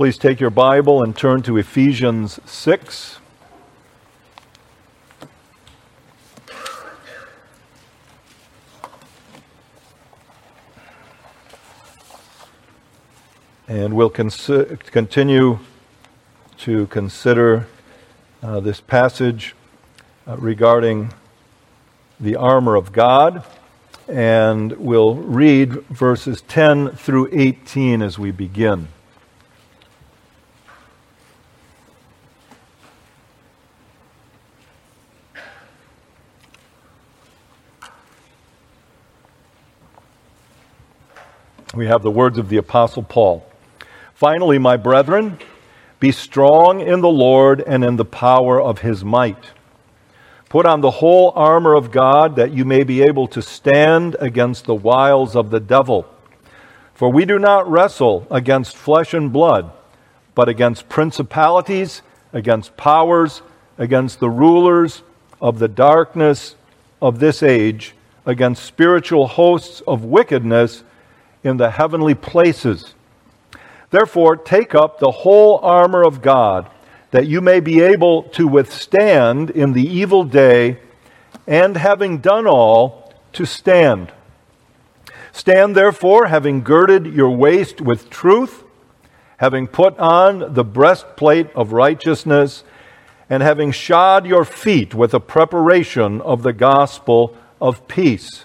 Please take your Bible and turn to Ephesians 6. And we'll consi- continue to consider uh, this passage uh, regarding the armor of God. And we'll read verses 10 through 18 as we begin. We have the words of the Apostle Paul. Finally, my brethren, be strong in the Lord and in the power of his might. Put on the whole armor of God that you may be able to stand against the wiles of the devil. For we do not wrestle against flesh and blood, but against principalities, against powers, against the rulers of the darkness of this age, against spiritual hosts of wickedness in the heavenly places. Therefore, take up the whole armor of God, that you may be able to withstand in the evil day, and having done all, to stand. Stand therefore, having girded your waist with truth, having put on the breastplate of righteousness, and having shod your feet with the preparation of the gospel of peace.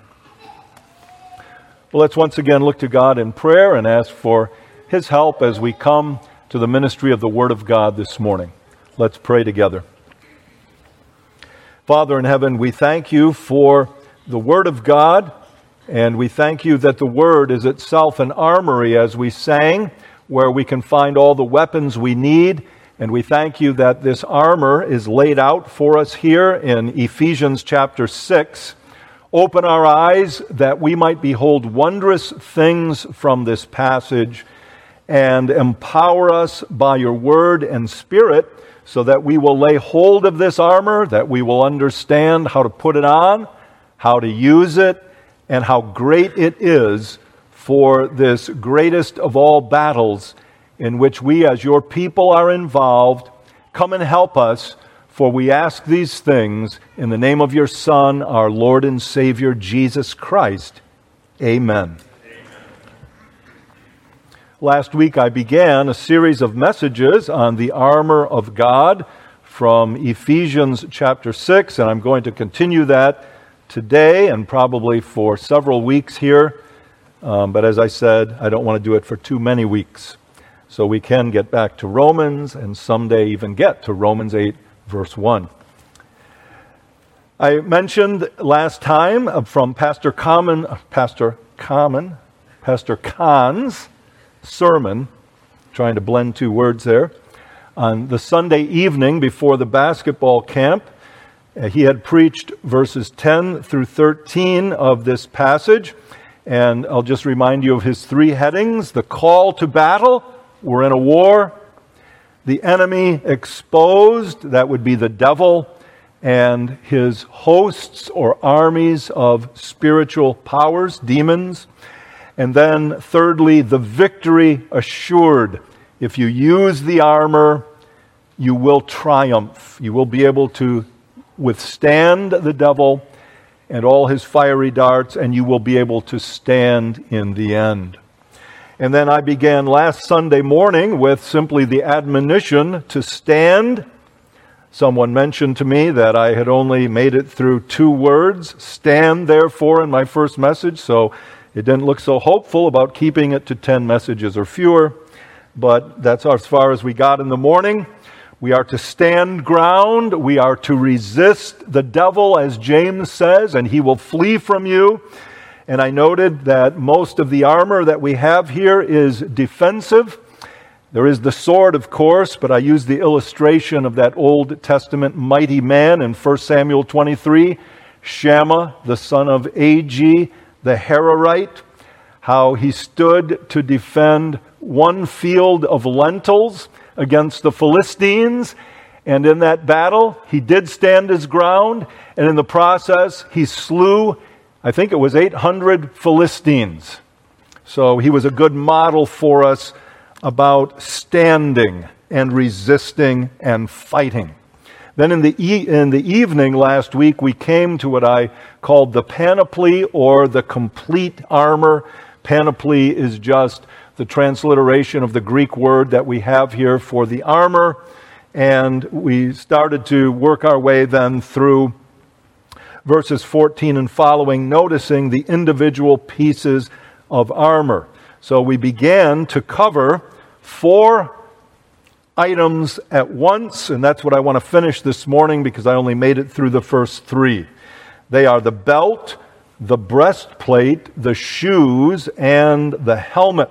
Well, let's once again look to God in prayer and ask for His help as we come to the ministry of the Word of God this morning. Let's pray together. Father in heaven, we thank you for the Word of God, and we thank you that the Word is itself an armory, as we sang, where we can find all the weapons we need. And we thank you that this armor is laid out for us here in Ephesians chapter 6 Open our eyes that we might behold wondrous things from this passage and empower us by your word and spirit so that we will lay hold of this armor, that we will understand how to put it on, how to use it, and how great it is for this greatest of all battles in which we, as your people, are involved. Come and help us for we ask these things in the name of your Son, our Lord and Savior, Jesus Christ. Amen. Amen. Last week I began a series of messages on the armor of God from Ephesians chapter 6, and I'm going to continue that today and probably for several weeks here. Um, but as I said, I don't want to do it for too many weeks. So we can get back to Romans and someday even get to Romans 8 verse 1. I mentioned last time from Pastor Common, Pastor Common, Pastor Khan's sermon, trying to blend two words there, on the Sunday evening before the basketball camp. Uh, he had preached verses 10 through 13 of this passage, and I'll just remind you of his three headings the call to battle, we're in a war, the enemy exposed, that would be the devil and his hosts or armies of spiritual powers, demons. And then, thirdly, the victory assured. If you use the armor, you will triumph. You will be able to withstand the devil and all his fiery darts, and you will be able to stand in the end. And then I began last Sunday morning with simply the admonition to stand. Someone mentioned to me that I had only made it through two words, stand therefore, in my first message, so it didn't look so hopeful about keeping it to 10 messages or fewer. But that's as far as we got in the morning. We are to stand ground. We are to resist the devil, as James says, and he will flee from you. And I noted that most of the armor that we have here is defensive. There is the sword, of course, but I use the illustration of that Old Testament mighty man in 1 Samuel 23, Shammah, the son of Agee, the Hararite, how he stood to defend one field of lentils against the Philistines. And in that battle, he did stand his ground. And in the process, he slew, I think it was 800 Philistines. So he was a good model for us about standing and resisting and fighting. Then in the, e- in the evening last week, we came to what I called the panoply or the complete armor. Panoply is just the transliteration of the Greek word that we have here for the armor. And we started to work our way then through verses 14 and following, noticing the individual pieces of armor. So we began to cover four items at once, and that's what I want to finish this morning because I only made it through the first three. They are the belt, the breastplate, the shoes, and the helmet.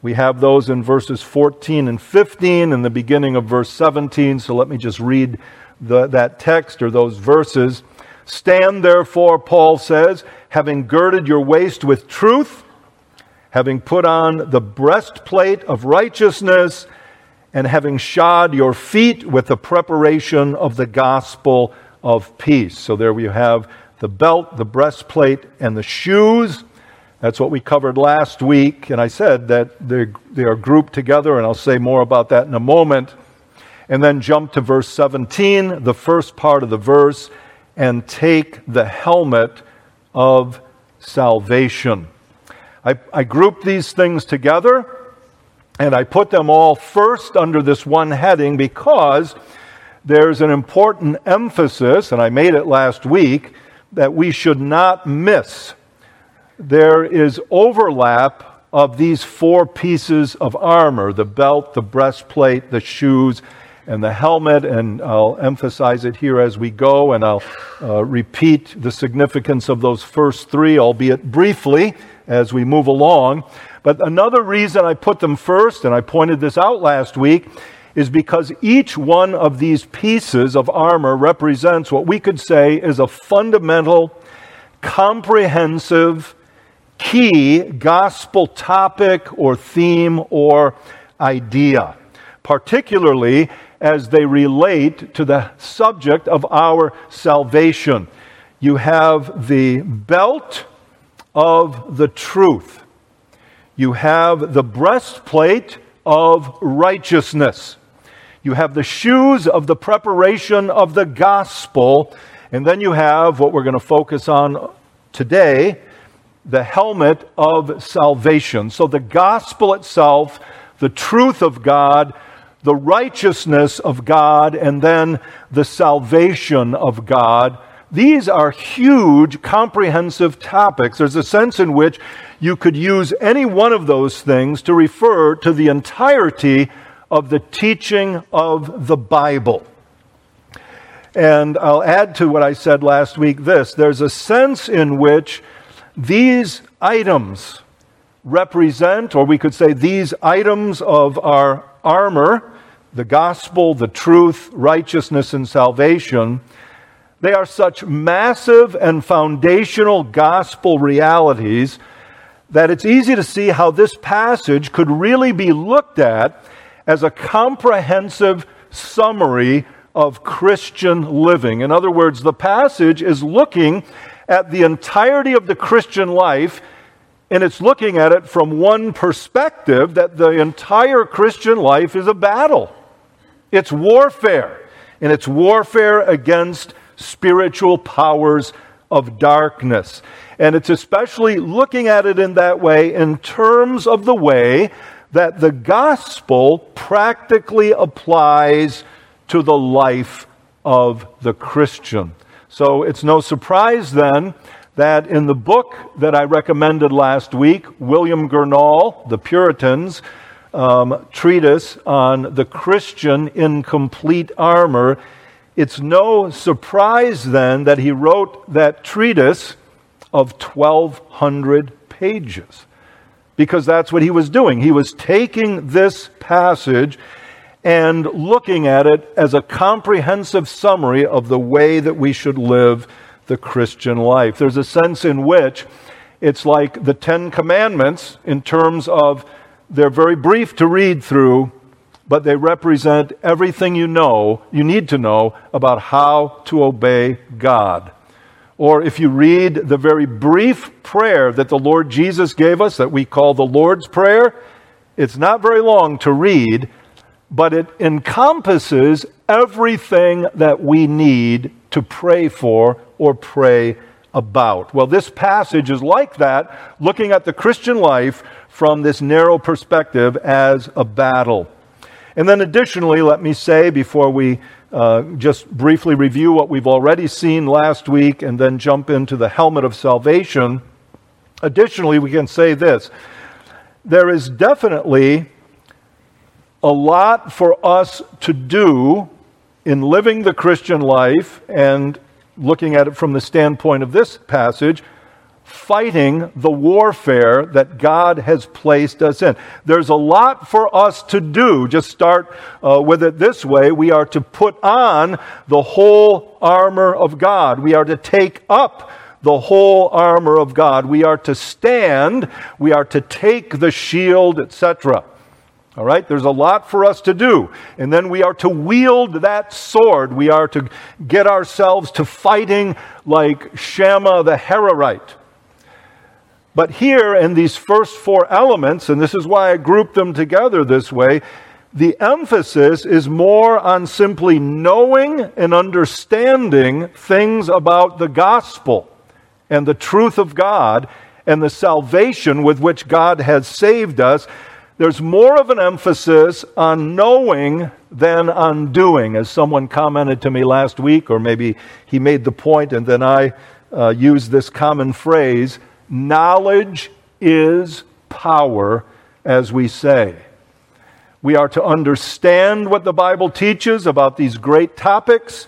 We have those in verses 14 and 15 and the beginning of verse 17. So let me just read the, that text or those verses. Stand therefore, Paul says, having girded your waist with truth having put on the breastplate of righteousness, and having shod your feet with the preparation of the gospel of peace. So there we have the belt, the breastplate, and the shoes. That's what we covered last week. And I said that they are grouped together, and I'll say more about that in a moment. And then jump to verse 17, the first part of the verse, and take the helmet of salvation. I, I these things together and I put them all first under this one heading because there's an important emphasis, and I made it last week, that we should not miss. There is overlap of these four pieces of armor the belt, the breastplate, the shoes, and the helmet. And I'll emphasize it here as we go, and I'll uh, repeat the significance of those first three, albeit briefly as we move along. But another reason I put them first, and I pointed this out last week, is because each one of these pieces of armor represents what we could say is a fundamental, comprehensive, key gospel topic or theme or idea, particularly as they relate to the subject of our salvation. You have the belt of the truth. You have the breastplate of righteousness. You have the shoes of the preparation of the gospel. And then you have what we're going to focus on today the helmet of salvation. So the gospel itself, the truth of God, the righteousness of God, and then the salvation of God these are huge, comprehensive topics. There's a sense in which you could use any one of those things to refer to the entirety of the teaching of the Bible. And I'll add to what I said last week this there's a sense in which these items represent, or we could say these items of our armor, the gospel, the truth, righteousness, and salvation, they are such massive and foundational gospel realities that it's easy to see how this passage could really be looked at as a comprehensive summary of Christian living. In other words, the passage is looking at the entirety of the Christian life, and it's looking at it from one perspective that the entire Christian life is a battle. It's warfare, and it's warfare against spiritual powers of darkness. And it's especially looking at it in that way in terms of the way that the gospel practically applies to the life of the Christian. So it's no surprise then that in the book that I recommended last week, William Gurnall, The Puritans, um, treatise on the Christian in complete armor, it's no surprise then that he wrote that treatise of 1,200 pages. because that's what he was doing. He was taking this passage and looking at it as a comprehensive summary of the way that we should live the Christian life. There's a sense in which it's like the Ten Commandments in terms of they're very brief to read through, but they represent everything you know, you need to know about how to obey God. Or if you read the very brief prayer that the Lord Jesus gave us, that we call the Lord's Prayer, it's not very long to read, but it encompasses everything that we need to pray for or pray about. Well, this passage is like that, looking at the Christian life from this narrow perspective as a battle. And then, additionally, let me say before we uh, just briefly review what we've already seen last week and then jump into the helmet of salvation. Additionally, we can say this there is definitely a lot for us to do in living the Christian life and looking at it from the standpoint of this passage, fighting the warfare that God has placed us in. There's a lot for us to do. Just start uh, with it this way. We are to put on the whole armor of God. We are to take up the whole armor of God. We are to stand. We are to take the shield, etc. All right, there's a lot for us to do. And then we are to wield that sword. We are to get ourselves to fighting like Shammah the Hararite. But here in these first four elements, and this is why I grouped them together this way, the emphasis is more on simply knowing and understanding things about the gospel and the truth of God and the salvation with which God has saved us. There's more of an emphasis on knowing than on doing, as someone commented to me last week, or maybe he made the point and then I uh, used this common phrase knowledge is power, as we say. We are to understand what the Bible teaches about these great topics,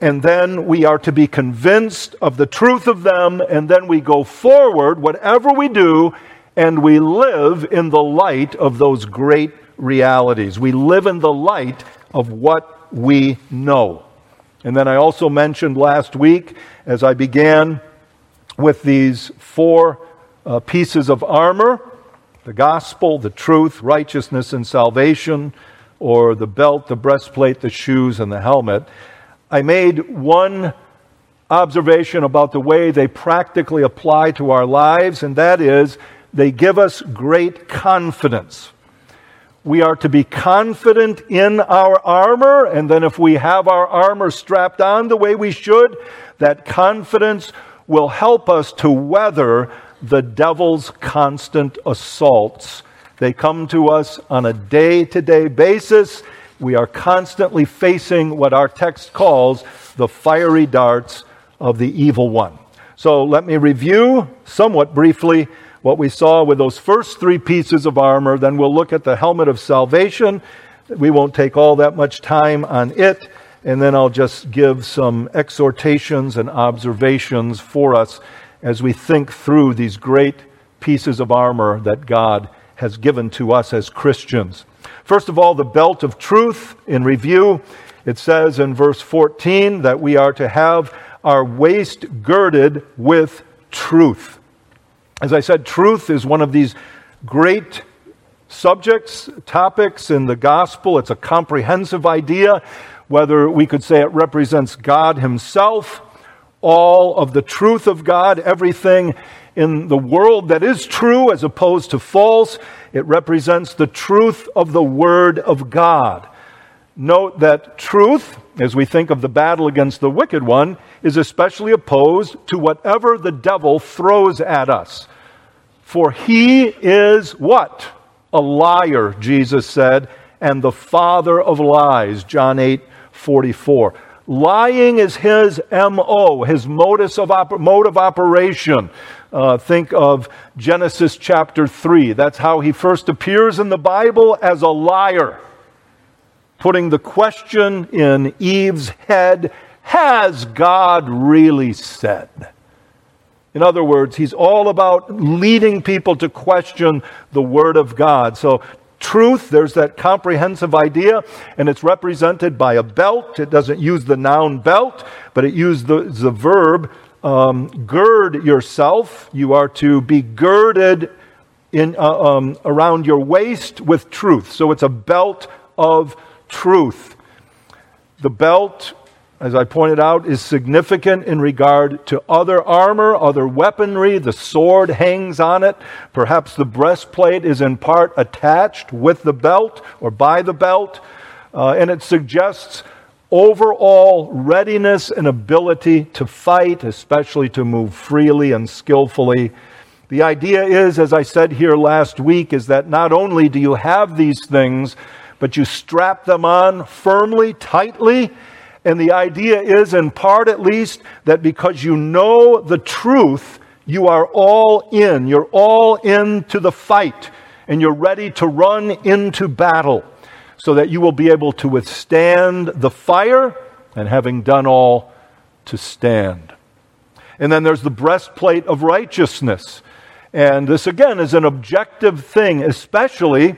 and then we are to be convinced of the truth of them, and then we go forward, whatever we do, and we live in the light of those great realities. We live in the light of what we know. And then I also mentioned last week, as I began with these four uh, pieces of armor the gospel, the truth, righteousness, and salvation, or the belt, the breastplate, the shoes, and the helmet. I made one observation about the way they practically apply to our lives, and that is they give us great confidence. We are to be confident in our armor, and then if we have our armor strapped on the way we should, that confidence will help us to weather the devil's constant assaults. They come to us on a day to day basis. We are constantly facing what our text calls the fiery darts of the evil one. So let me review somewhat briefly what we saw with those first three pieces of armor. Then we'll look at the helmet of salvation. We won't take all that much time on it. And then I'll just give some exhortations and observations for us as we think through these great pieces of armor that God has given to us as Christians. First of all, the belt of truth in review. It says in verse 14 that we are to have our waist girded with truth. As I said, truth is one of these great subjects, topics in the gospel. It's a comprehensive idea, whether we could say it represents God Himself, all of the truth of God, everything in the world that is true as opposed to false. It represents the truth of the Word of God. Note that truth, as we think of the battle against the wicked one, is especially opposed to whatever the devil throws at us. For he is what? A liar, Jesus said, and the father of lies, John 8 44. Lying is his MO, his modus of op- mode of operation. Uh, think of Genesis chapter 3. That's how he first appears in the Bible as a liar, putting the question in Eve's head Has God really said? In other words, he's all about leading people to question the Word of God. So, truth, there's that comprehensive idea, and it's represented by a belt. It doesn't use the noun belt, but it uses the, the verb um, gird yourself. You are to be girded in, uh, um, around your waist with truth. So it's a belt of truth. The belt, as I pointed out, is significant in regard to other armor, other weaponry. The sword hangs on it. Perhaps the breastplate is in part attached with the belt or by the belt. Uh, and it suggests overall readiness and ability to fight, especially to move freely and skillfully. The idea is, as I said here last week, is that not only do you have these things, but you strap them on firmly, tightly. And the idea is, in part at least, that because you know the truth, you are all in. You're all into the fight, and you're ready to run into battle so that you will be able to withstand the fire, and having done all, to stand. And then there's the breastplate of righteousness. And this, again, is an objective thing, especially,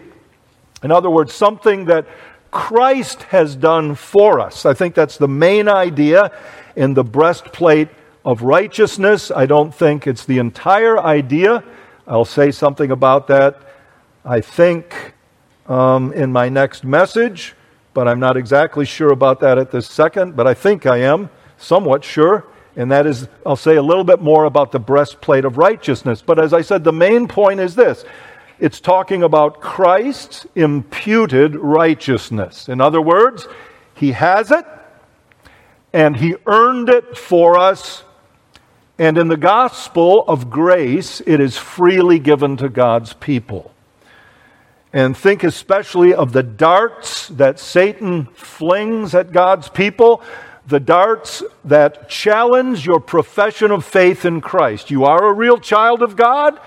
in other words, something that Christ has done for us. I think that's the main idea in the breastplate of righteousness. I don't think it's the entire idea. I'll say something about that. I think um, in my next message, but I'm not exactly sure about that at this second, but I think I am somewhat sure. And that is, I'll say a little bit more about the breastplate of righteousness. But as I said, the main point is this it's talking about Christ's imputed righteousness. In other words, He has it, and He earned it for us. And in the gospel of grace, it is freely given to God's people and think especially of the darts that Satan flings at God's people, the darts that challenge your profession of faith in Christ. You are a real child of God,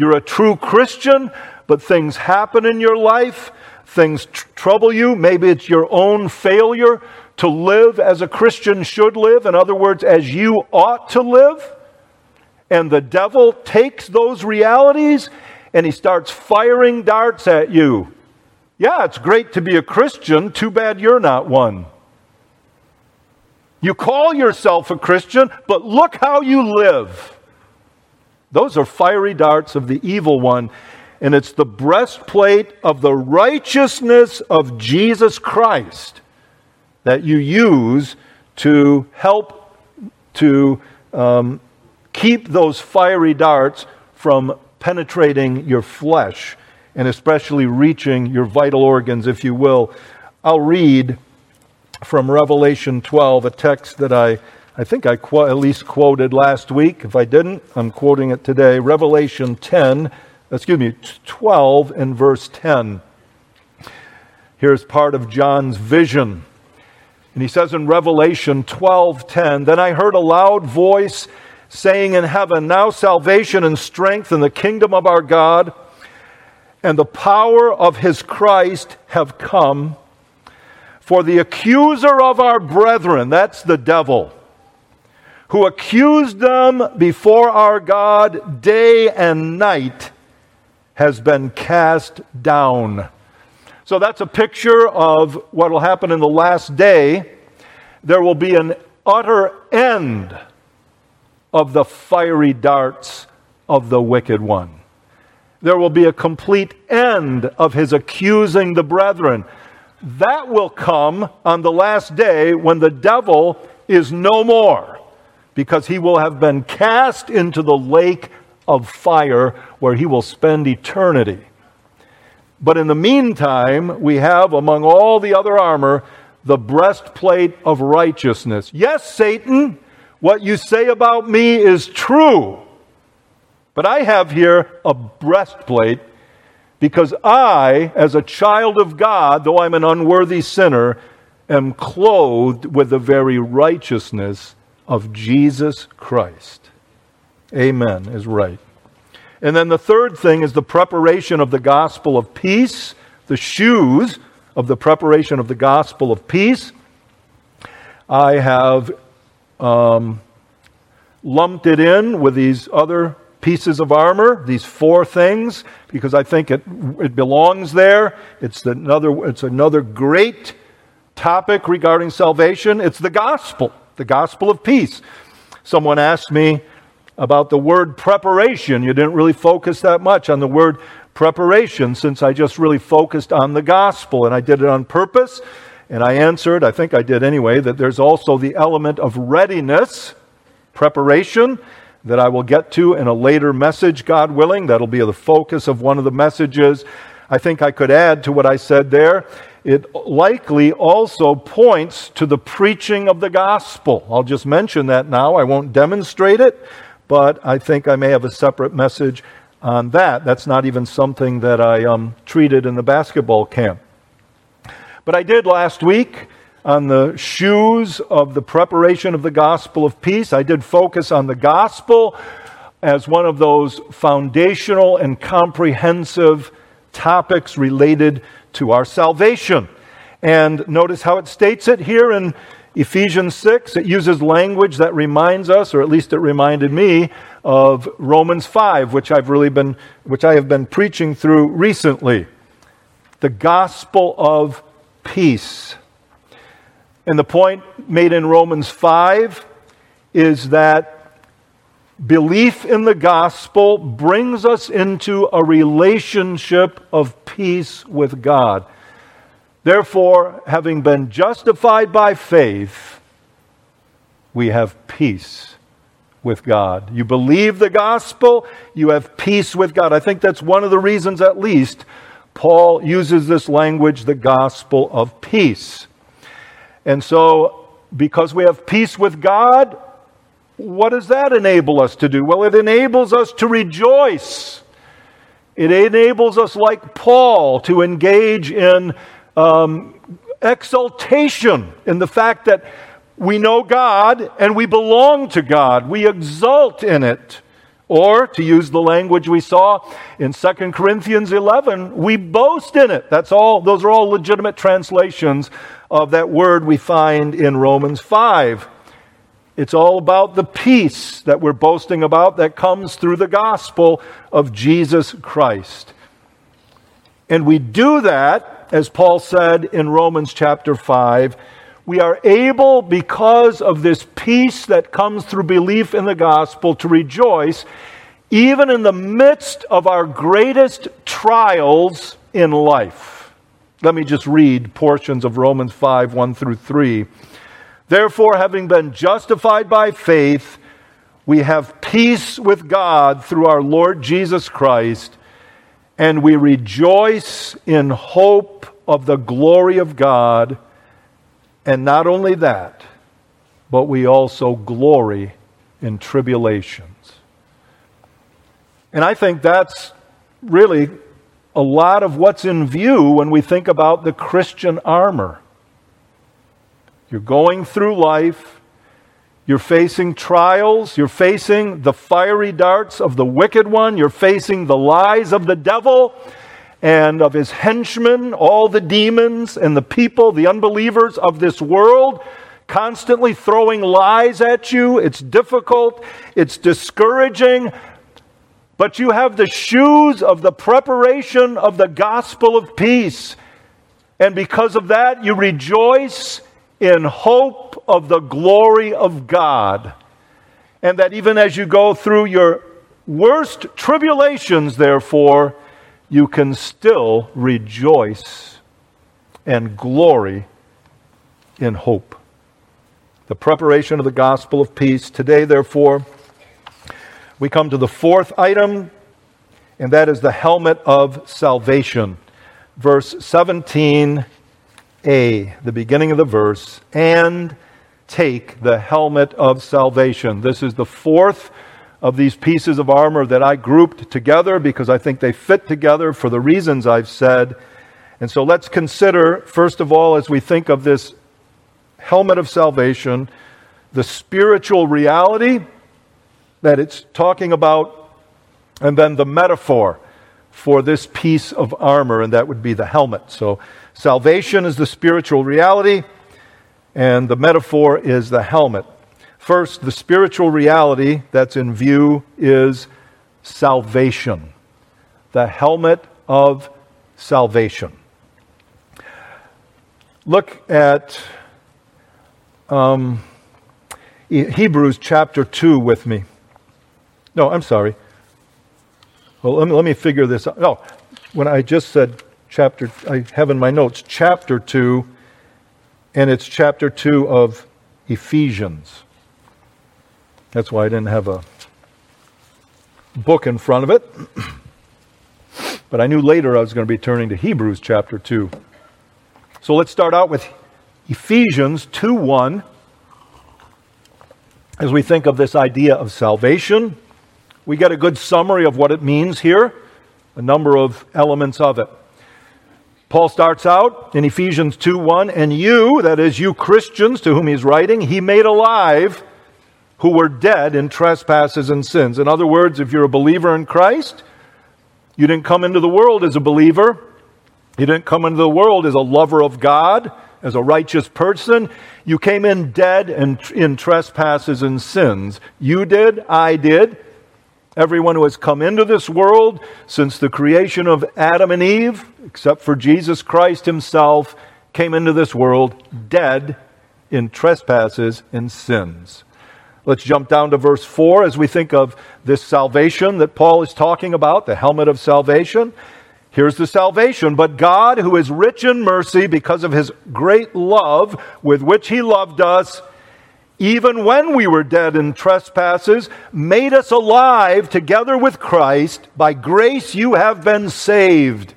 you're a true Christian, but things happen in your life, things tr- trouble you. Maybe it's your own failure to live as a Christian should live, in other words, as you ought to live. And the devil takes those realities and he starts firing darts at you. Yeah, it's great to be a Christian. Too bad you're not one. You call yourself a Christian, but look how you live. Those are fiery darts of the evil one. And it's the breastplate of the righteousness of Jesus Christ that you use to help to um, keep those fiery darts from penetrating your flesh and especially reaching your vital organs, if you will. I'll read from Revelation 12, a text that I, I think I qu- at least quoted last week. If I didn't, I'm quoting it today. Revelation 10, excuse me, 12 and verse 10. Here's part of John's vision. And he says in Revelation 12:10, "Then I heard a loud voice saying in heaven, Now salvation and strength in the kingdom of our God and the power of his Christ have come. For the accuser of our brethren, that's the devil, who accused them before our God day and night, has been cast down. So that's a picture of what will happen in the last day. There will be an utter end of the fiery darts of the wicked one. There will be a complete end of his accusing the brethren. That will come on the last day when the devil is no more, because he will have been cast into the lake of fire where he will spend eternity. But in the meantime, we have among all the other armor the breastplate of righteousness. Yes, Satan what you say about me is true. But I have here a breastplate because I, as a child of God, though I'm an unworthy sinner, am clothed with the very righteousness of Jesus Christ. Amen is right. And then the third thing is the preparation of the gospel of peace, the shoes of the preparation of the gospel of peace. I have um, lumped it in with these other pieces of armor, these four things, because I think it, it belongs there. It's another, it's another great topic regarding salvation. It's the gospel, the gospel of peace. Someone asked me about the word preparation. You didn't really focus that much on the word preparation since I just really focused on the gospel, and I did it on purpose. And I answered, I think I did anyway, that there's also the element of readiness, preparation, that I will get to in a later message, God willing. That'll be the focus of one of the messages. I think I could add to what I said there. It likely also points to the preaching of the gospel. I'll just mention that now. I won't demonstrate it, but I think I may have a separate message on that. That's not even something that I um, treated in the basketball camp. But I did last week on the shoes of the preparation of the gospel of peace. I did focus on the gospel as one of those foundational and comprehensive topics related to our salvation. And notice how it states it here in Ephesians 6. It uses language that reminds us, or at least it reminded me, of Romans 5, which I've really been, which I have been preaching through recently. The gospel of peace. And the point made in Romans 5 is that belief in the gospel brings us into a relationship of peace with God. Therefore, having been justified by faith, we have peace with God. You believe the gospel, you have peace with God. I think that's one of the reasons, at least, Paul uses this language, the gospel of peace. And so, because we have peace with God, what does that enable us to do? Well, it enables us to rejoice. It enables us, like Paul, to engage in um, exultation in the fact that we know God and we belong to God. We exult in it. Or, to use the language we saw in 2 Corinthians 11, we boast in it. That's all, those are all legitimate translations of that word we find in Romans 5. It's all about the peace that we're boasting about that comes through the gospel of Jesus Christ. And we do that, as Paul said in Romans chapter 5, we are able, because of this peace that comes through belief in the gospel, to rejoice even in the midst of our greatest trials in life. Let me just read portions of Romans 5 1 through 3. Therefore, having been justified by faith, we have peace with God through our Lord Jesus Christ, and we rejoice in hope of the glory of God. And not only that, but we also glory in tribulations. And I think that's really a lot of what's in view when we think about the Christian armor. You're going through life, you're facing trials, you're facing the fiery darts of the wicked one, you're facing the lies of the devil and of his henchmen, all the demons and the people, the unbelievers of this world, constantly throwing lies at you. It's difficult, it's discouraging, but you have the shoes of the preparation of the gospel of peace. And because of that, you rejoice in hope of the glory of God. And that even as you go through your worst tribulations, therefore, you can still rejoice and glory in hope. The preparation of the gospel of peace. Today, therefore, we come to the fourth item, and that is the helmet of salvation. Verse 17a, the beginning of the verse, and take the helmet of salvation. This is the fourth of these pieces of armor that I grouped together because I think they fit together for the reasons I've said. And so let's consider, first of all, as we think of this helmet of salvation, the spiritual reality that it's talking about, and then the metaphor for this piece of armor, and that would be the helmet. So, salvation is the spiritual reality, and the metaphor is the helmet. First, the spiritual reality that's in view is salvation, the helmet of salvation. Look at um, Hebrews chapter 2 with me. No, I'm sorry. Well, let me, let me figure this out. No, when I just said chapter, I have in my notes chapter 2, and it's chapter 2 of Ephesians. That's why I didn't have a book in front of it. but I knew later I was going to be turning to Hebrews chapter 2. So let's start out with Ephesians 2 1. As we think of this idea of salvation, we get a good summary of what it means here, a number of elements of it. Paul starts out in Ephesians 2 1, and you, that is, you Christians to whom he's writing, he made alive who were dead in trespasses and sins. In other words, if you're a believer in Christ, you didn't come into the world as a believer. You didn't come into the world as a lover of God, as a righteous person. You came in dead and in trespasses and sins. You did, I did. Everyone who has come into this world since the creation of Adam and Eve, except for Jesus Christ himself, came into this world dead in trespasses and sins. Let's jump down to verse 4 as we think of this salvation that Paul is talking about, the helmet of salvation. Here's the salvation. But God, who is rich in mercy because of his great love with which he loved us, even when we were dead in trespasses, made us alive together with Christ. By grace you have been saved,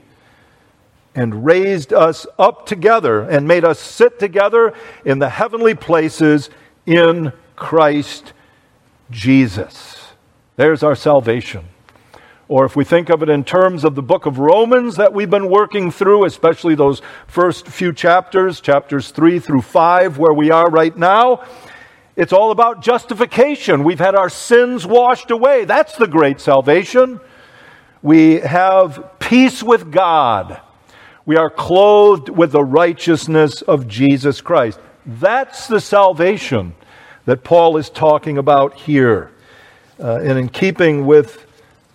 and raised us up together, and made us sit together in the heavenly places in Christ Jesus. There's our salvation. Or if we think of it in terms of the book of Romans that we've been working through, especially those first few chapters, chapters 3 through 5, where we are right now, it's all about justification. We've had our sins washed away. That's the great salvation. We have peace with God. We are clothed with the righteousness of Jesus Christ. That's the salvation that Paul is talking about here. Uh, and in keeping with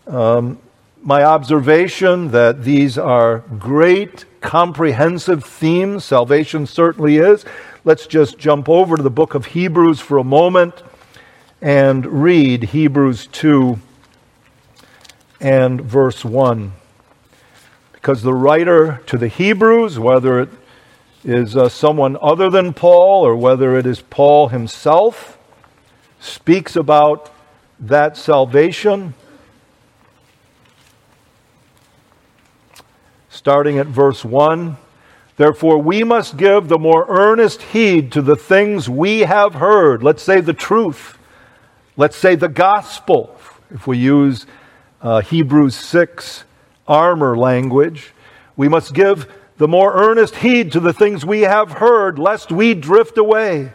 um, my observation that these are great, comprehensive themes, salvation certainly is, let's just jump over to the book of Hebrews for a moment and read Hebrews 2 and verse 1. Because the writer to the Hebrews, whether it is uh, someone other than Paul or whether it is Paul himself, speaks about that salvation. Starting at verse 1 Therefore, we must give the more earnest heed to the things we have heard. Let's say the truth. Let's say the gospel, if we use uh, Hebrews 6 armor language. We must give the more earnest heed to the things we have heard, lest we drift away.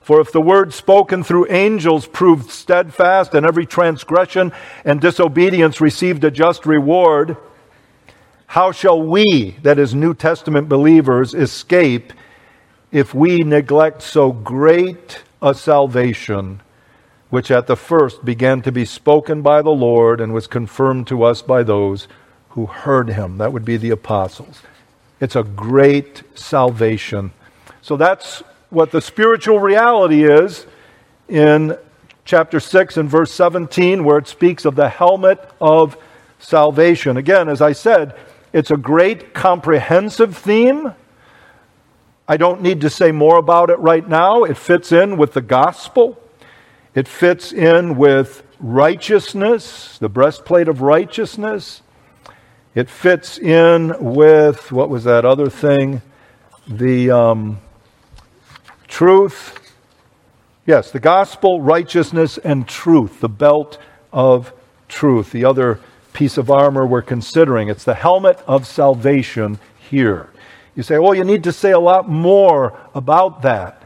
For if the word spoken through angels proved steadfast, and every transgression and disobedience received a just reward, how shall we, that is, New Testament believers, escape if we neglect so great a salvation, which at the first began to be spoken by the Lord and was confirmed to us by those who heard him? That would be the apostles. It's a great salvation. So that's what the spiritual reality is in chapter 6 and verse 17, where it speaks of the helmet of salvation. Again, as I said, it's a great comprehensive theme. I don't need to say more about it right now. It fits in with the gospel, it fits in with righteousness, the breastplate of righteousness. It fits in with, what was that other thing? The um, truth. Yes, the gospel, righteousness, and truth, the belt of truth. The other piece of armor we're considering. It's the helmet of salvation here. You say, oh, you need to say a lot more about that.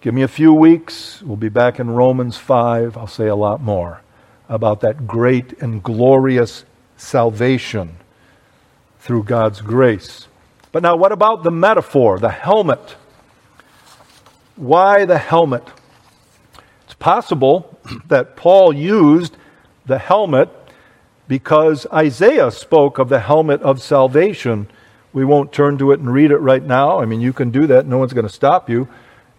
Give me a few weeks. We'll be back in Romans 5. I'll say a lot more about that great and glorious salvation through God's grace. But now, what about the metaphor, the helmet? Why the helmet? It's possible that Paul used the helmet because Isaiah spoke of the helmet of salvation. We won't turn to it and read it right now. I mean, you can do that, no one's going to stop you.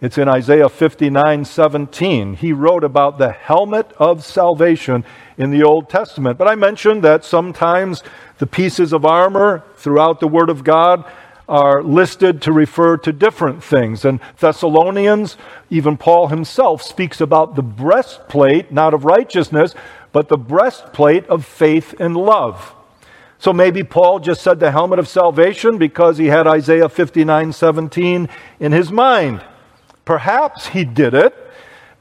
It's in Isaiah 59 17. He wrote about the helmet of salvation in the Old Testament. But I mentioned that sometimes the pieces of armor throughout the Word of God are listed to refer to different things. And Thessalonians, even Paul himself speaks about the breastplate, not of righteousness, but the breastplate of faith and love. So maybe Paul just said the helmet of salvation because he had Isaiah 59 17 in his mind. Perhaps he did it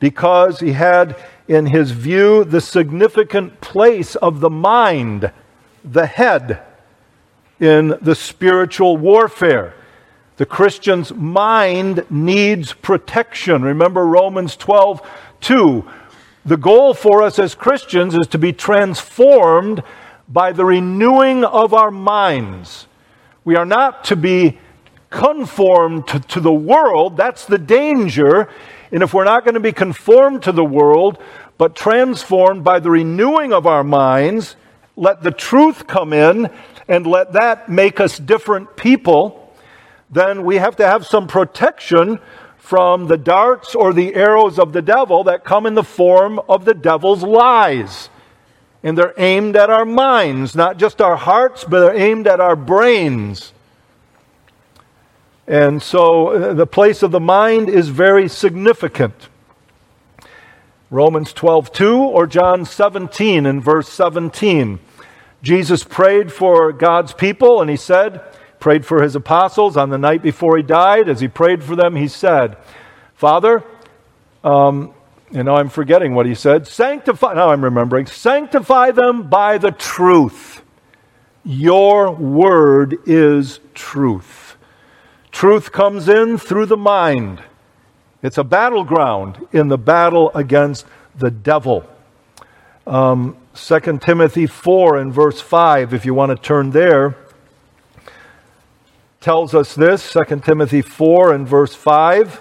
because he had in his view the significant place of the mind, the head, in the spiritual warfare. The Christian's mind needs protection. Remember Romans 12 2. The goal for us as Christians is to be transformed by the renewing of our minds. We are not to be conformed to, to, the world. That's the danger. And if we're not going to be conformed to the world, but transformed by the renewing of our minds, let the truth come in and let that make us different people, then we have to have some protection from the darts or the arrows of the devil that come in the form of the devil's lies. And they're aimed at our minds, not just our hearts, but they're aimed at our brains. And so uh, the place of the mind is very significant. Romans 12, 2 or John 17 in verse 17. Jesus prayed for God's people and he said, prayed for his apostles on the night before he died. As he prayed for them, he said, Father, um, you know, I'm forgetting what he said. Sanctify, now I'm remembering, sanctify them by the truth. Your word is truth. Truth comes in through the mind. It's a battleground in the battle against the devil. Um, 2 Timothy 4 and verse 5, if you want to turn there, tells us this 2 Timothy 4 and verse 5.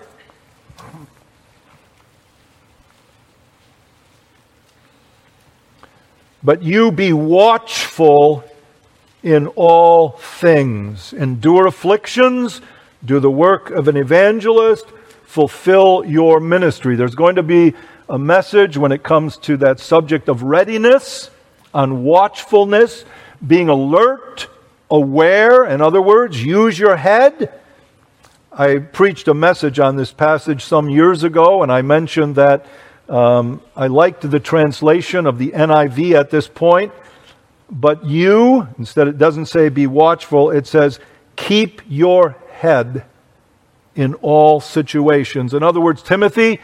But you be watchful in all things, endure afflictions, do the work of an evangelist, fulfill your ministry. There's going to be a message when it comes to that subject of readiness, on watchfulness, being alert, aware. In other words, use your head. I preached a message on this passage some years ago, and I mentioned that um, I liked the translation of the NIV at this point. But you, instead, it doesn't say be watchful, it says keep your head in all situations. In other words, Timothy,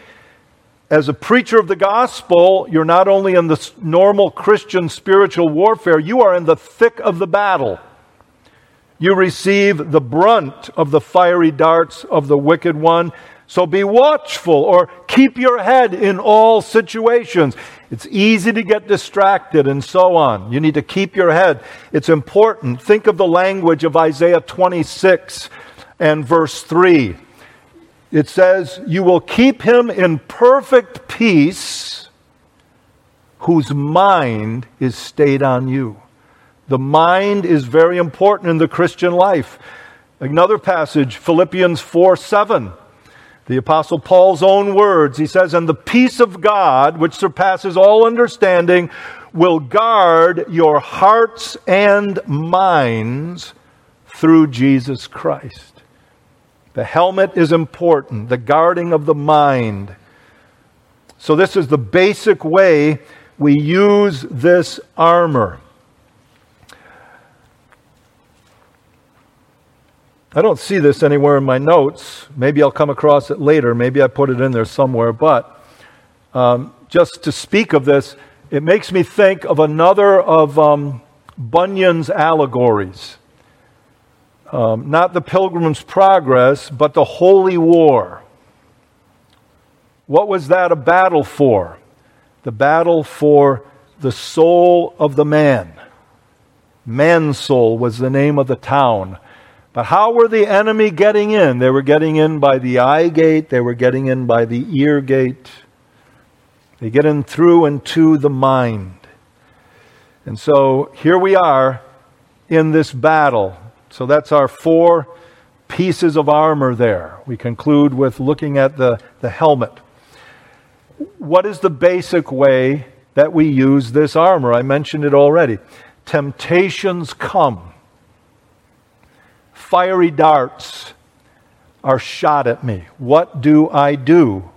as a preacher of the gospel, you're not only in the normal Christian spiritual warfare, you are in the thick of the battle. You receive the brunt of the fiery darts of the wicked one. So be watchful or keep your head in all situations. It's easy to get distracted and so on. You need to keep your head. It's important. Think of the language of Isaiah 26 and verse 3 it says, You will keep him in perfect peace whose mind is stayed on you. The mind is very important in the Christian life. Another passage, Philippians 4 7. The Apostle Paul's own words, he says, And the peace of God, which surpasses all understanding, will guard your hearts and minds through Jesus Christ. The helmet is important, the guarding of the mind. So, this is the basic way we use this armor. I don't see this anywhere in my notes. Maybe I'll come across it later. Maybe I put it in there somewhere. But um, just to speak of this, it makes me think of another of um, Bunyan's allegories um, not the Pilgrim's Progress, but the Holy War. What was that a battle for? The battle for the soul of the man. Mansoul was the name of the town. But how were the enemy getting in? They were getting in by the eye gate, they were getting in by the ear gate. They get in through and to the mind. And so here we are in this battle. So that's our four pieces of armor there. We conclude with looking at the, the helmet. What is the basic way that we use this armor? I mentioned it already. Temptations come, fiery darts are shot at me. What do I do?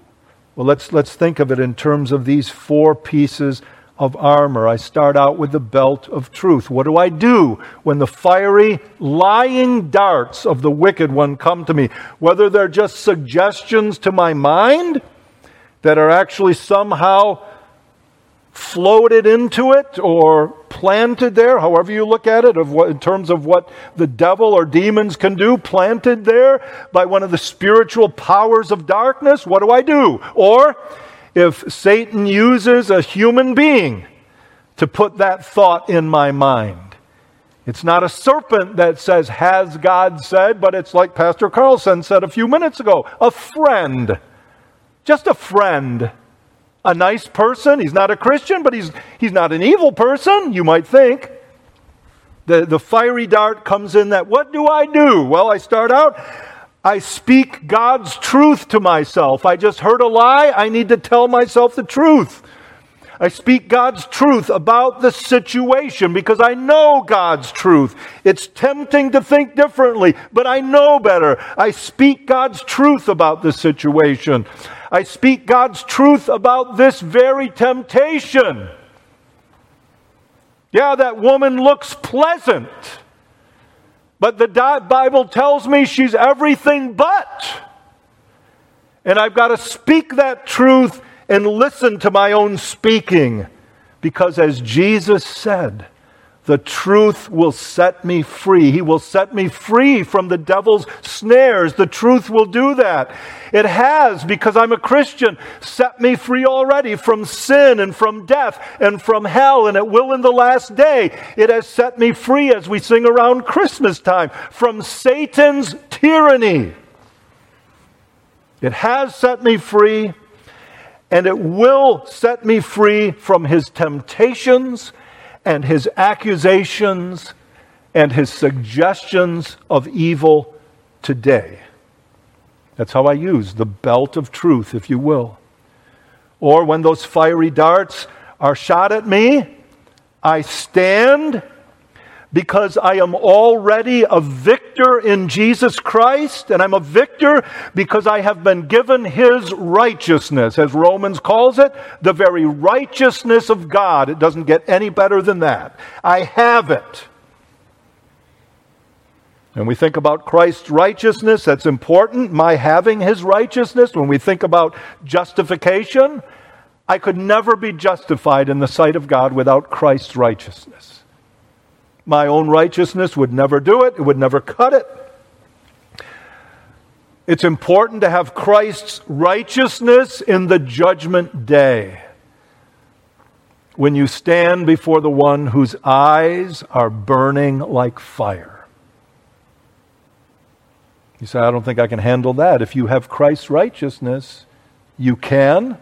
Well, let's, let's think of it in terms of these four pieces of armor. I start out with the belt of truth. What do I do when the fiery, lying darts of the wicked one come to me? Whether they're just suggestions to my mind that are actually somehow floated into it or planted there, however you look at it, of what, in terms of what the devil or demons can do, planted there by one of the spiritual powers of darkness, what do I do? Or if Satan uses a human being to put that thought in my mind. It's not a serpent that says, Has God said? But it's like Pastor Carlson said a few minutes ago a friend. Just a friend. A nice person. He's not a Christian, but he's, he's not an evil person, you might think. The, the fiery dart comes in that, what do I do? Well, I start out, I speak God's truth to myself. I just heard a lie. I need to tell myself the truth. I speak God's truth about the situation because I know God's truth. It's tempting to think differently, but I know better. I speak God's truth about the situation. I speak God's truth about this very temptation. Yeah, that woman looks pleasant. But the Bible tells me she's everything but. And I've got to speak that truth and listen to my own speaking. Because as Jesus said, the truth will set me free. He will set me free from the devil's snares. The truth will do that. It has, because I'm a Christian, set me free already from sin and from death and from hell, and it will in the last day. It has set me free as we sing around Christmas time from Satan's tyranny. It has set me free, and it will set me free from his temptations and his accusations and his suggestions of evil today. That's how I use the belt of truth, if you will. Or when those fiery darts are shot at me, I stand because I am already a victor in Jesus Christ, and I'm a victor because I have been given His righteousness, as Romans calls it, the very righteousness of God. It doesn't get any better than that. I have it. When we think about Christ's righteousness, that's important. My having His righteousness. When we think about justification, I could never be justified in the sight of God without Christ's righteousness. My own righteousness would never do it, it would never cut it. It's important to have Christ's righteousness in the judgment day. When you stand before the one whose eyes are burning like fire. You say, I don't think I can handle that. If you have Christ's righteousness, you can.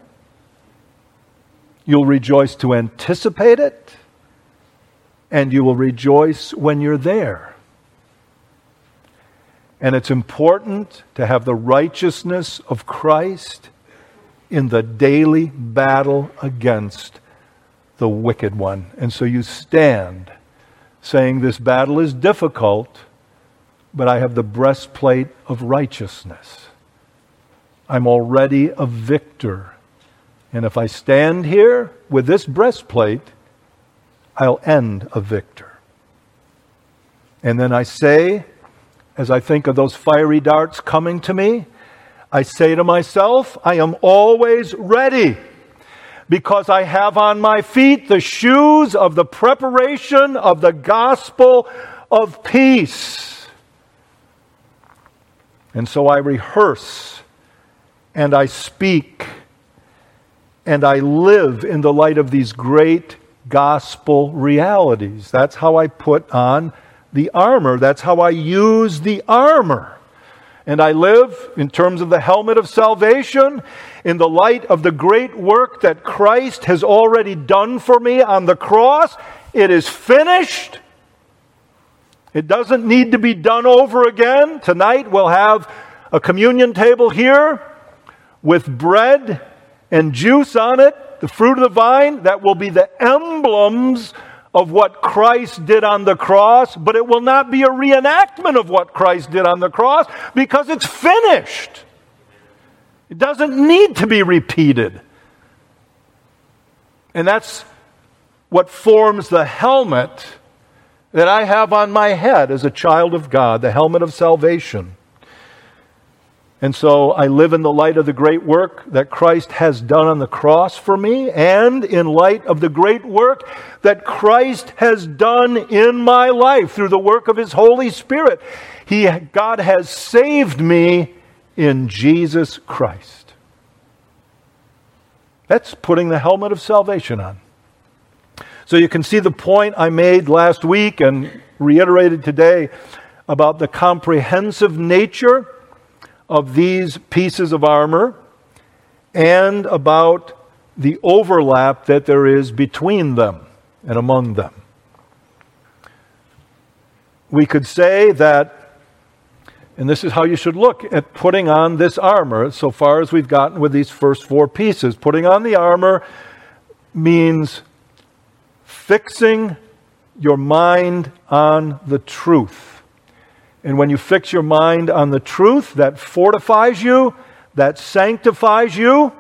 You'll rejoice to anticipate it and you will rejoice when you're there. And it's important to have the righteousness of Christ in the daily battle against the wicked one. And so you stand saying, This battle is difficult, but I have the breastplate of righteousness. I'm already a victor. And if I stand here with this breastplate, I'll end a victor. And then I say, as I think of those fiery darts coming to me, I say to myself, I am always ready because I have on my feet the shoes of the preparation of the gospel of peace. And so I rehearse and I speak and I live in the light of these great gospel realities. That's how I put on the armor. That's how I use the armor. And I live in terms of the helmet of salvation in the light of the great work that Christ has already done for me on the cross. It is finished. It doesn't need to be done over again. Tonight we'll have a communion table here with bread and juice on it, the fruit of the vine. That will be the emblems of what Christ did on the cross, but it will not be a reenactment of what Christ did on the cross because it's finished. It doesn't need to be repeated. And that's what forms the helmet that I have on my head as a child of God, the helmet of salvation. And so I live in the light of the great work that Christ has done on the cross for me, and in light of the great work that Christ has done in my life through the work of His Holy Spirit. He, God has saved me in Jesus Christ. That's putting the helmet of salvation on. So you can see the point I made last week and reiterated today about the comprehensive nature of these pieces of armor and about the overlap that there is between them and among them. We could say that, and this is how you should look at putting on this armor so far as we've gotten with these first four pieces. Putting on the armor means fixing your mind on the truth and when you fix your mind on the truth, that fortifies you, that sanctifies you.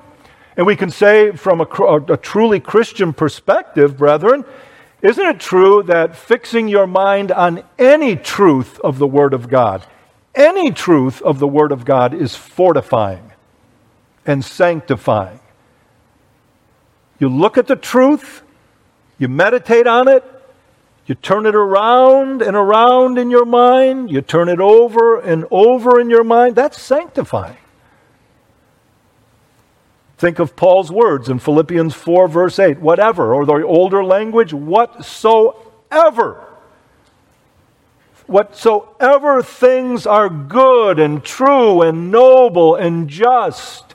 And we can say, from a, a, truly Christian perspective, brethren, isn't it true that fixing your mind on any truth of the Word of God, any truth of the Word of God is fortifying and sanctifying? You look at the truth, you meditate on it, you turn it around and around in your mind. You turn it over and over in your mind. That's sanctifying. Think of Paul's words in Philippians 4, verse 8 whatever, or the older language, whatsoever. Whatsoever things are good and true and noble and just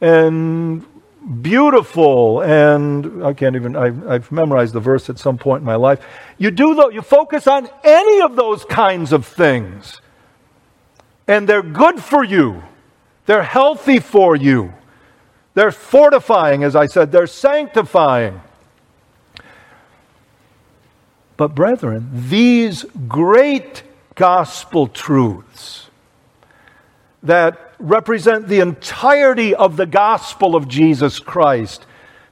and beautiful and I can't even I, have memorized the verse at some point in my life. You do though you focus on any of those kinds of things, and they're good for you. They're healthy for you. They're fortifying, as I said. They're sanctifying. But brethren, these great gospel truths that represent the entirety of the gospel of Jesus Christ,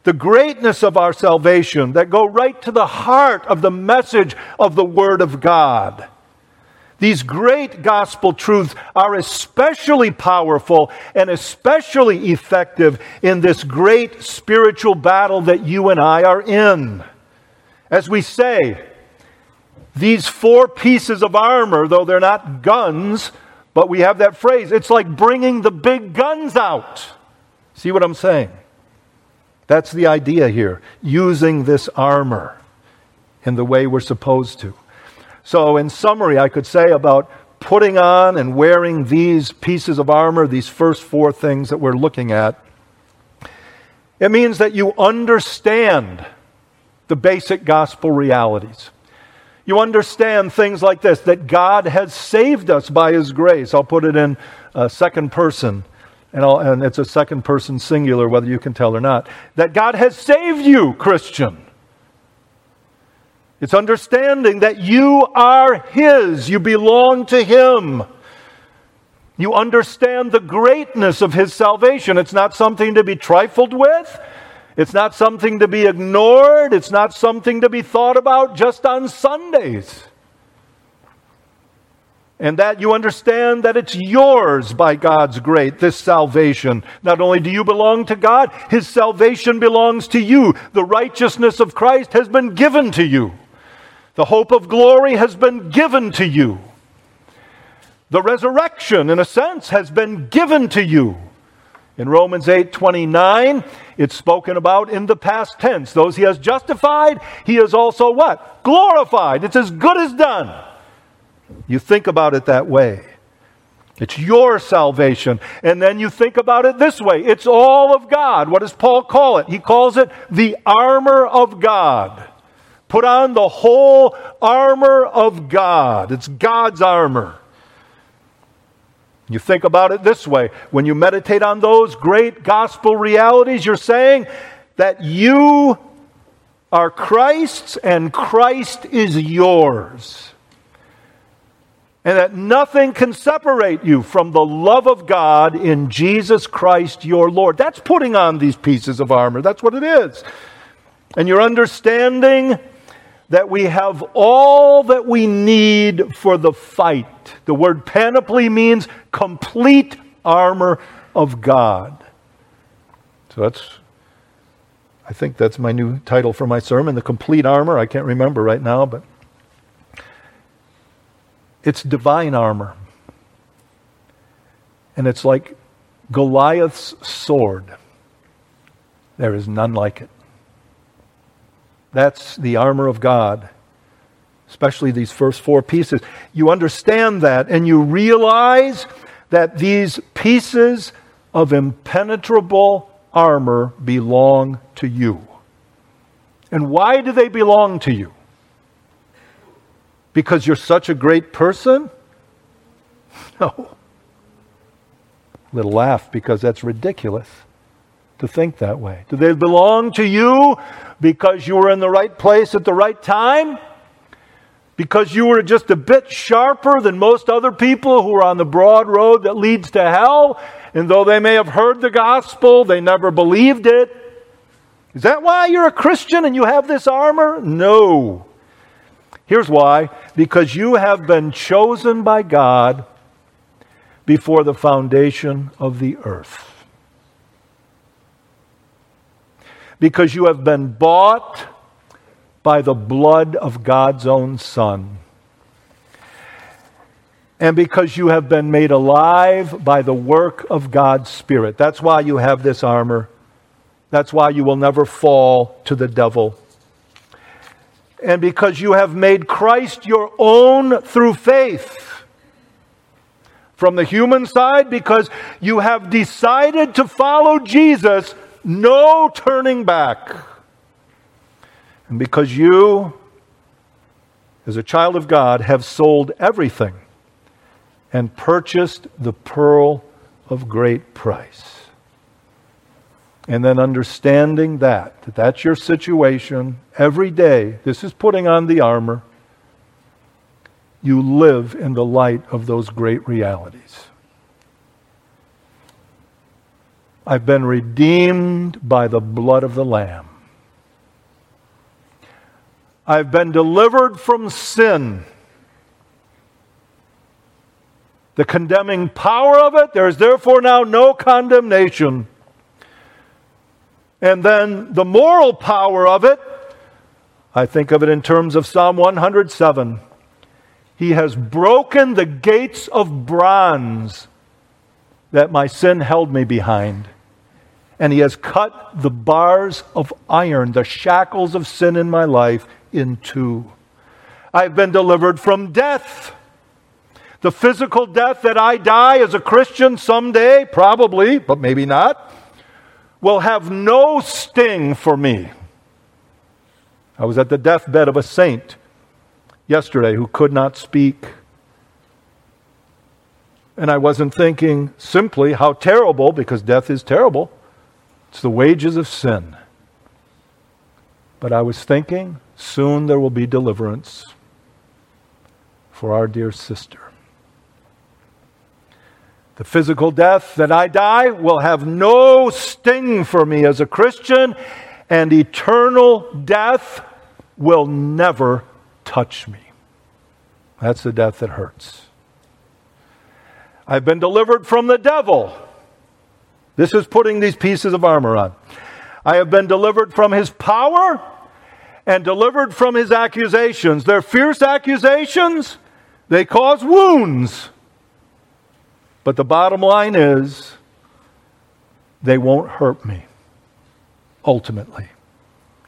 the greatness of our salvation, that go right to the heart of the message of the Word of God. These great gospel truths are especially powerful and especially effective in this great spiritual battle that you and I are in. As we say, these four pieces of armor, though they're not guns, but we have that phrase it's like bringing the big guns out. See what I'm saying? That's the idea here, using this armor in the way we're supposed to. So, in summary, I could say about putting on and wearing these pieces of armor, these first four things that we're looking at, it means that you understand the basic gospel realities. You understand things like this that God has saved us by His grace. I'll put it in a second person, and, and, it's a second person singular, whether you can tell or not. That God has saved you, Christian. It's understanding that you are His, you belong to Him. You understand the greatness of His salvation. It's not something to be trifled with. It's not something to be ignored. It's not something to be thought about just on Sundays. And that you understand that it's yours by God's grace, this salvation. Not only do you belong to God, His salvation belongs to you. The righteousness of Christ has been given to you. The hope of glory has been given to you. The resurrection, in a sense, has been given to you. In Romans 8 29, it's spoken about in the past tense. Those he has justified, he has also what? Glorified. It's as good as done. You think about it that way. It's your salvation. And then you think about it this way it's all of God. What does Paul call it? He calls it the armor of God. Put on the whole armor of God. It's God's armor. You think about it this way when you meditate on those great gospel realities, you're saying that you are Christ's and Christ is yours. And that nothing can separate you from the love of God in Jesus Christ your Lord. That's putting on these pieces of armor. That's what it is. And you're understanding that we have all that we need for the fight. The word panoply means complete armor of God. So that's, I think that's my new title for my sermon, The Complete Armor. I can't remember right now, but it's divine armor. And it's like Goliath's sword. There is none like it. That's the armor of God, especially these first four pieces. You understand that and you realize that these pieces of impenetrable armor belong to you. And why do they belong to you? Because you're such a great person? No. Little laugh because that's ridiculous to think that way. Do they belong to you because you were in the right place at the right time? Because you were just a bit sharper than most other people who are on the broad road that leads to hell? And though they may have heard the gospel, they never believed it. Is that why you're a Christian and you have this armor? No. Here's why because you have been chosen by God before the foundation of the earth. Because you have been bought by the blood of God's own Son. And because you have been made alive by the work of God's Spirit. That's why you have this armor. That's why you will never fall to the devil. And because you have made Christ your own through faith. From the human side, because you have decided to follow Jesus no turning back. And because you, as a child of God, have sold everything and purchased the pearl of great price. And then understanding that, that that's your situation every day, this is putting on the armor. You live in the light of those great realities. I've been redeemed by the blood of the Lamb. I've been delivered from sin. The condemning power of it, there is therefore now no condemnation. And then the moral power of it, I think of it in terms of Psalm 107. He has broken the gates of bronze that my sin held me behind and He has cut the bars of iron, the shackles of sin in my life, in two. I've been delivered from death. The physical death that I die as a Christian someday, probably, but maybe not, will have no sting for me. I was at the deathbed of a saint yesterday who could not speak. And I wasn't thinking simply how terrible, because death is terrible. It's the wages of sin. But I was thinking, soon there will be deliverance for our dear sister. The physical death that I die will have no sting for me as a Christian, and eternal death will never touch me. That's the death that hurts. I've been delivered from the devil. This is putting these pieces of armor on. I have been delivered from his power and delivered from his accusations. They're fierce accusations, they cause wounds. But the bottom line is, they won't hurt me, ultimately.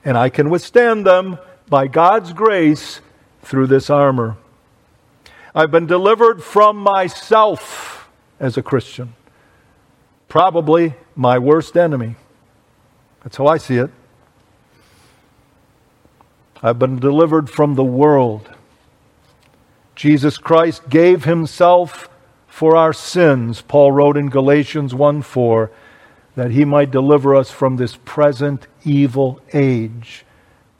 And I can withstand them by God's grace through this armor. I've been delivered from myself as a Christian. Probably my worst enemy. That's how I see it. I've been delivered from the world. Jesus Christ gave himself for our sins, Paul wrote in Galatians 1 4, that he might deliver us from this present evil age.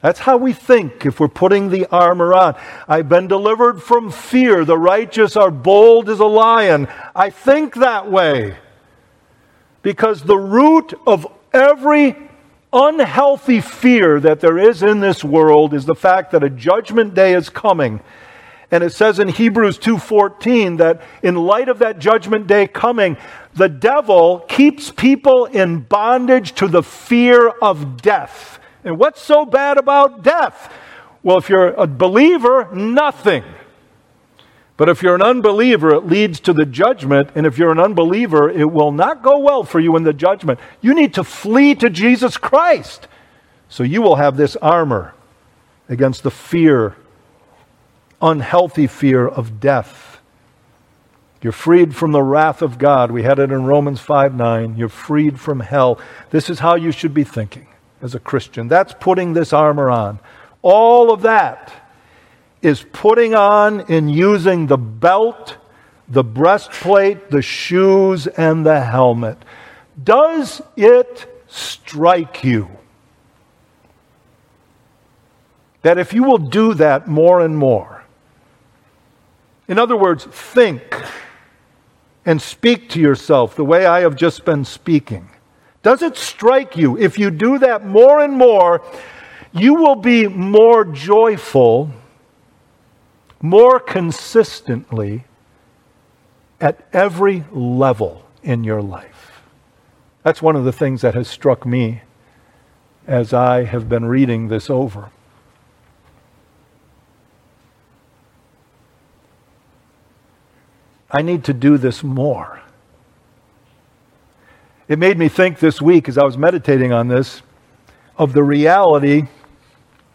That's how we think if we're putting the armor on. I've been delivered from fear. The righteous are bold as a lion. I think that way. Because the root of every unhealthy fear that there is in this world is the fact that a judgment day is coming. And it says in Hebrews 2:14 that in light of that judgment day coming, the devil keeps people in bondage to the fear of death. And what's so bad about death? Well, if you're a believer, nothing. But if you're an unbeliever, it leads to the judgment. And if you're an unbeliever, it will not go well for you in the judgment. You need to flee to Jesus Christ. So you will have this armor against the fear, unhealthy fear of death. You're freed from the wrath of God. We had it in Romans 5 9. You're freed from hell. This is how you should be thinking as a Christian. That's putting this armor on. All of that is putting on and using the belt, the breastplate, the shoes, and the helmet. Does it strike you that if you will do that more and more, in other words, think and speak to yourself the way I have just been speaking. Does it strike you if you do that more and more, you will be more joyful more consistently at every level in your life. That's one of the things that has struck me as I have been reading this over. I need to do this more. It made me think this week as I was meditating on this of the reality.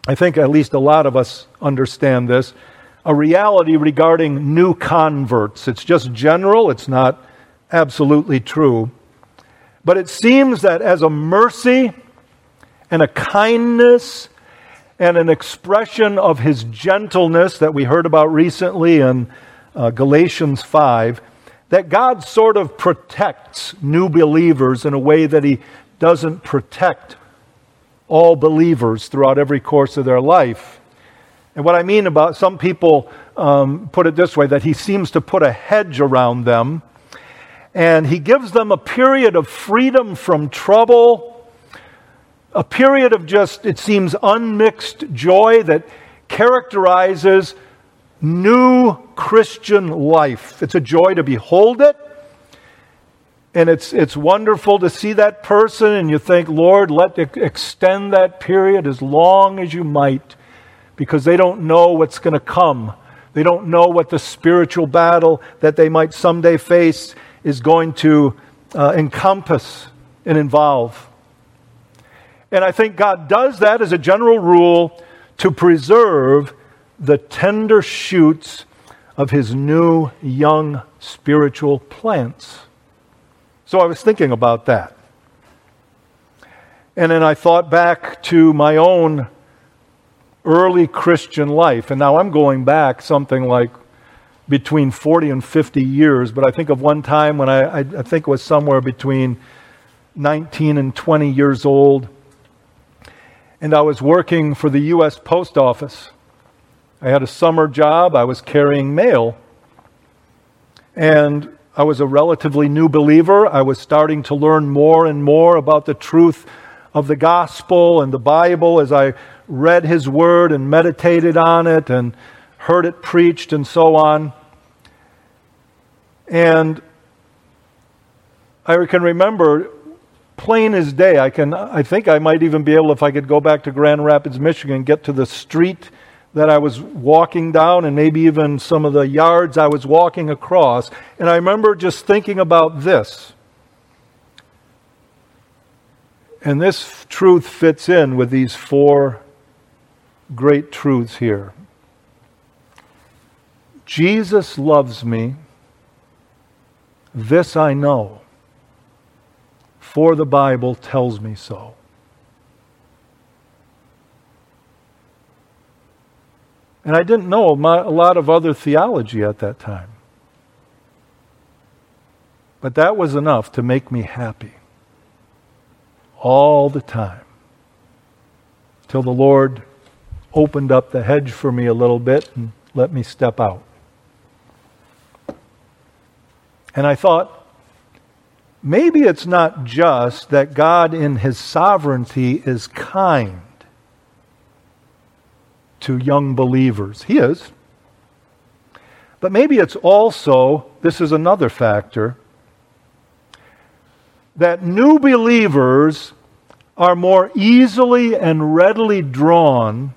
I think at least a lot of us understand this a reality regarding new converts. It's just general, it's not absolutely true. But it seems that as a mercy and a kindness and an expression of his gentleness that we heard about recently in uh, Galatians 5, that God sort of protects new believers in a way that he doesn't protect all believers throughout every course of their life. And what I mean about some people um, put it this way that he seems to put a hedge around them, and he gives them a period of freedom from trouble, a period of just, it seems, unmixed joy that characterizes new Christian life. It's a joy to behold it. And it's, it's wonderful to see that person, and you think, Lord, let extend that period as long as you might because they don't know what's going to come. They don't know what the spiritual battle that they might someday face is going to uh, encompass and involve. And I think God does that as a general rule to preserve the tender shoots of his new young spiritual plants. So I was thinking about that. And then I thought back to my own early Christian life. And now I'm going back something like between 40 and 50 years, but I think of one time when I, I, think it was somewhere between 19 and 20 years old. And I was working for the U.S. Post Office. I had a summer job, I was carrying mail. And I was a relatively new believer. I was starting to learn more and more about the truth of the gospel and the Bible as I read his word and meditated on it and heard it preached and so on. And I can remember plain as day. I can I think I might even be able if I could go back to Grand Rapids, Michigan, get to the street that I was walking down and maybe even some of the yards I was walking across. And I remember just thinking about this. And this truth fits in with these four great truths here. Jesus loves me This I know, for the Bible tells me so. And I didn't know a lot of other theology at that time. But that was enough to make me happy all the time. Till the Lord opened up the hedge for me a little bit and let me step out. And I thought, maybe it's not just that God, in His sovereignty, is kind to young believers. He is. But maybe it's also, this is another factor, that new believers are more easily and readily drawn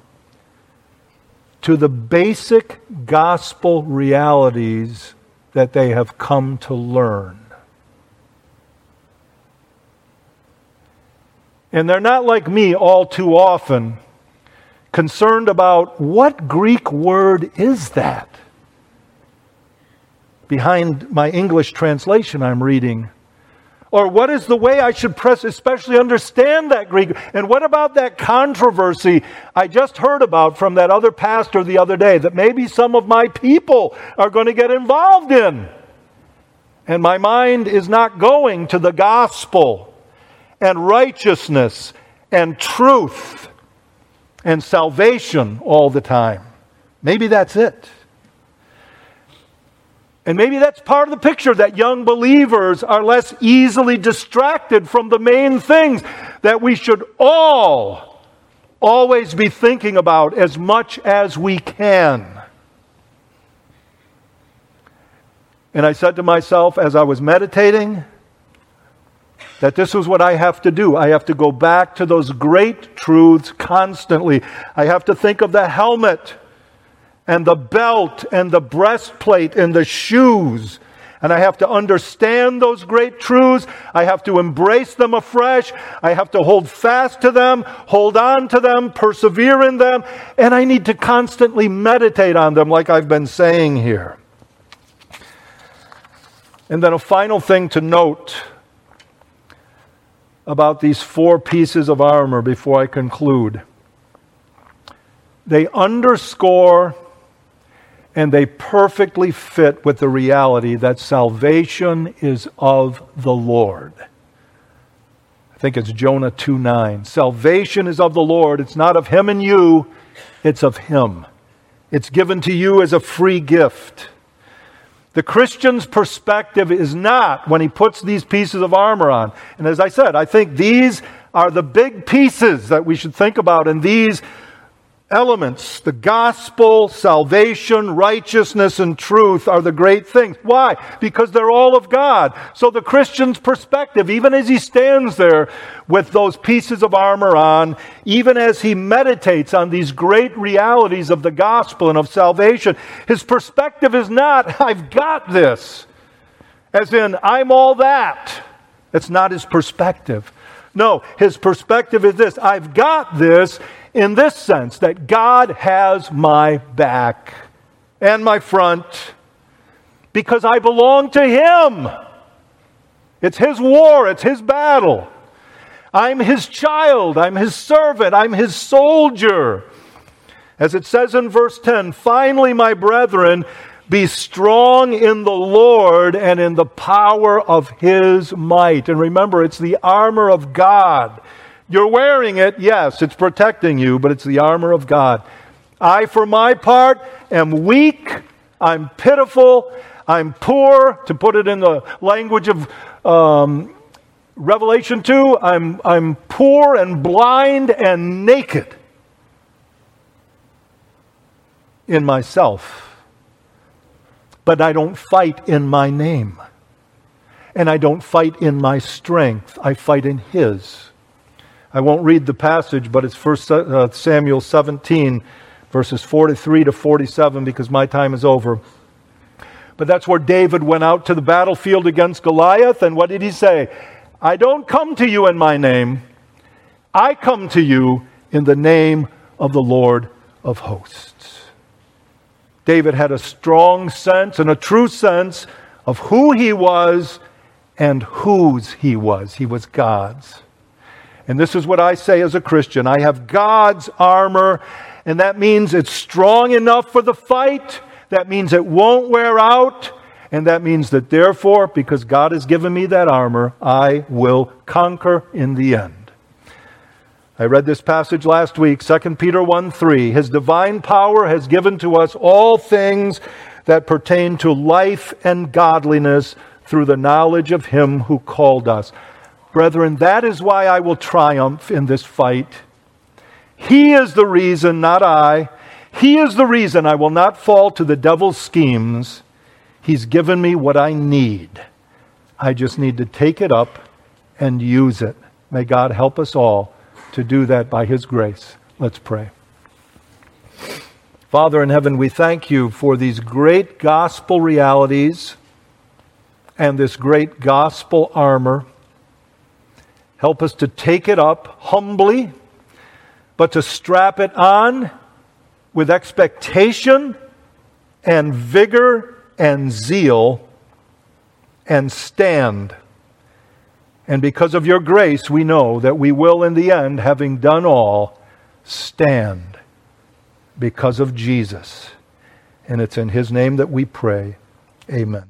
to the basic gospel realities that they have come to learn. And they're not like me all too often concerned about what Greek word is that? Behind my English translation I'm reading. Or what is the way I should press, especially understand that Greek? And what about that controversy I just heard about from that other pastor the other day that maybe some of my people are going to get involved in? And my mind is not going to the gospel and righteousness and truth and salvation all the time. Maybe that's it. And maybe that's part of the picture that young believers are less easily distracted from the main things that we should all always be thinking about as much as we can. And I said to myself as I was meditating, that this is what I have to do. I have to go back to those great truths constantly. I have to think of the helmet and the belt and the breastplate and the shoes. And I have to understand those great truths. I have to embrace them afresh. I have to hold fast to them, hold on to them, persevere in them. And I need to constantly meditate on them, like I've been saying here. And then a final thing to note about these four pieces of armor before I conclude. They underscore and they perfectly fit with the reality that salvation is of the Lord. I think it's Jonah 2 9. Salvation is of the Lord. It's not of him and you, it's of him. It's given to you as a free gift. The Christian's perspective is not when he puts these pieces of armor on. And as I said, I think these are the big pieces that we should think about, and these elements, the gospel, salvation, righteousness, and truth are the great things. Why? Because they're all of God. So the Christian's perspective, even as he stands there with those pieces of armor on, even as he meditates on these great realities of the gospel and of salvation, his perspective is not, I've got this, as in, I'm all that. That's not his perspective. No, his perspective is this I've got this in this sense that God has my back and my front because I belong to Him. It's His war, it's His battle. I'm His child, I'm His servant, I'm His soldier. As it says in verse 10, finally, my brethren, be strong in the Lord and in the power of His might. And remember, it's the armor of God you're wearing it, yes, it's protecting you, but it's the armor of God. I, for my part, am weak, I'm pitiful, I'm poor, to put it in the language of um, Revelation 2, I'm, I'm poor and blind and naked in myself. But I don't fight in my name. And I don't fight in my strength. I fight in His. I won't read the passage, but it's 1 uh, Samuel 17, verses 43 to 47, because my time is over. But that's where David went out to the battlefield against Goliath, and what did he say? I don't come to you in my name, I come to you in the name of the Lord of hosts. David had a strong sense and a true sense of who he was and whose he was. He was God's. And this is what I say as a Christian I have God's armor, and that means it's strong enough for the fight. That means it won't wear out. And that means that therefore, because God has given me that armor, I will conquer in the end. I read this passage last week, 2 Peter 1 3. His divine power has given to us all things that pertain to life and godliness through the knowledge of Him who called us. Brethren, that is why I will triumph in this fight. He is the reason, not I. He is the reason I will not fall to the devil's schemes. He's given me what I need. I just need to take it up and use it. May God help us all to do that by His grace. Let's pray. Father in heaven, we thank you for these great gospel realities and this great gospel armor. Help us to take it up humbly, but to strap it on with expectation and vigor and zeal and stand. And because of your grace, we know that we will, in the end, having done all, stand because of Jesus. And it's in his name that we pray. Amen.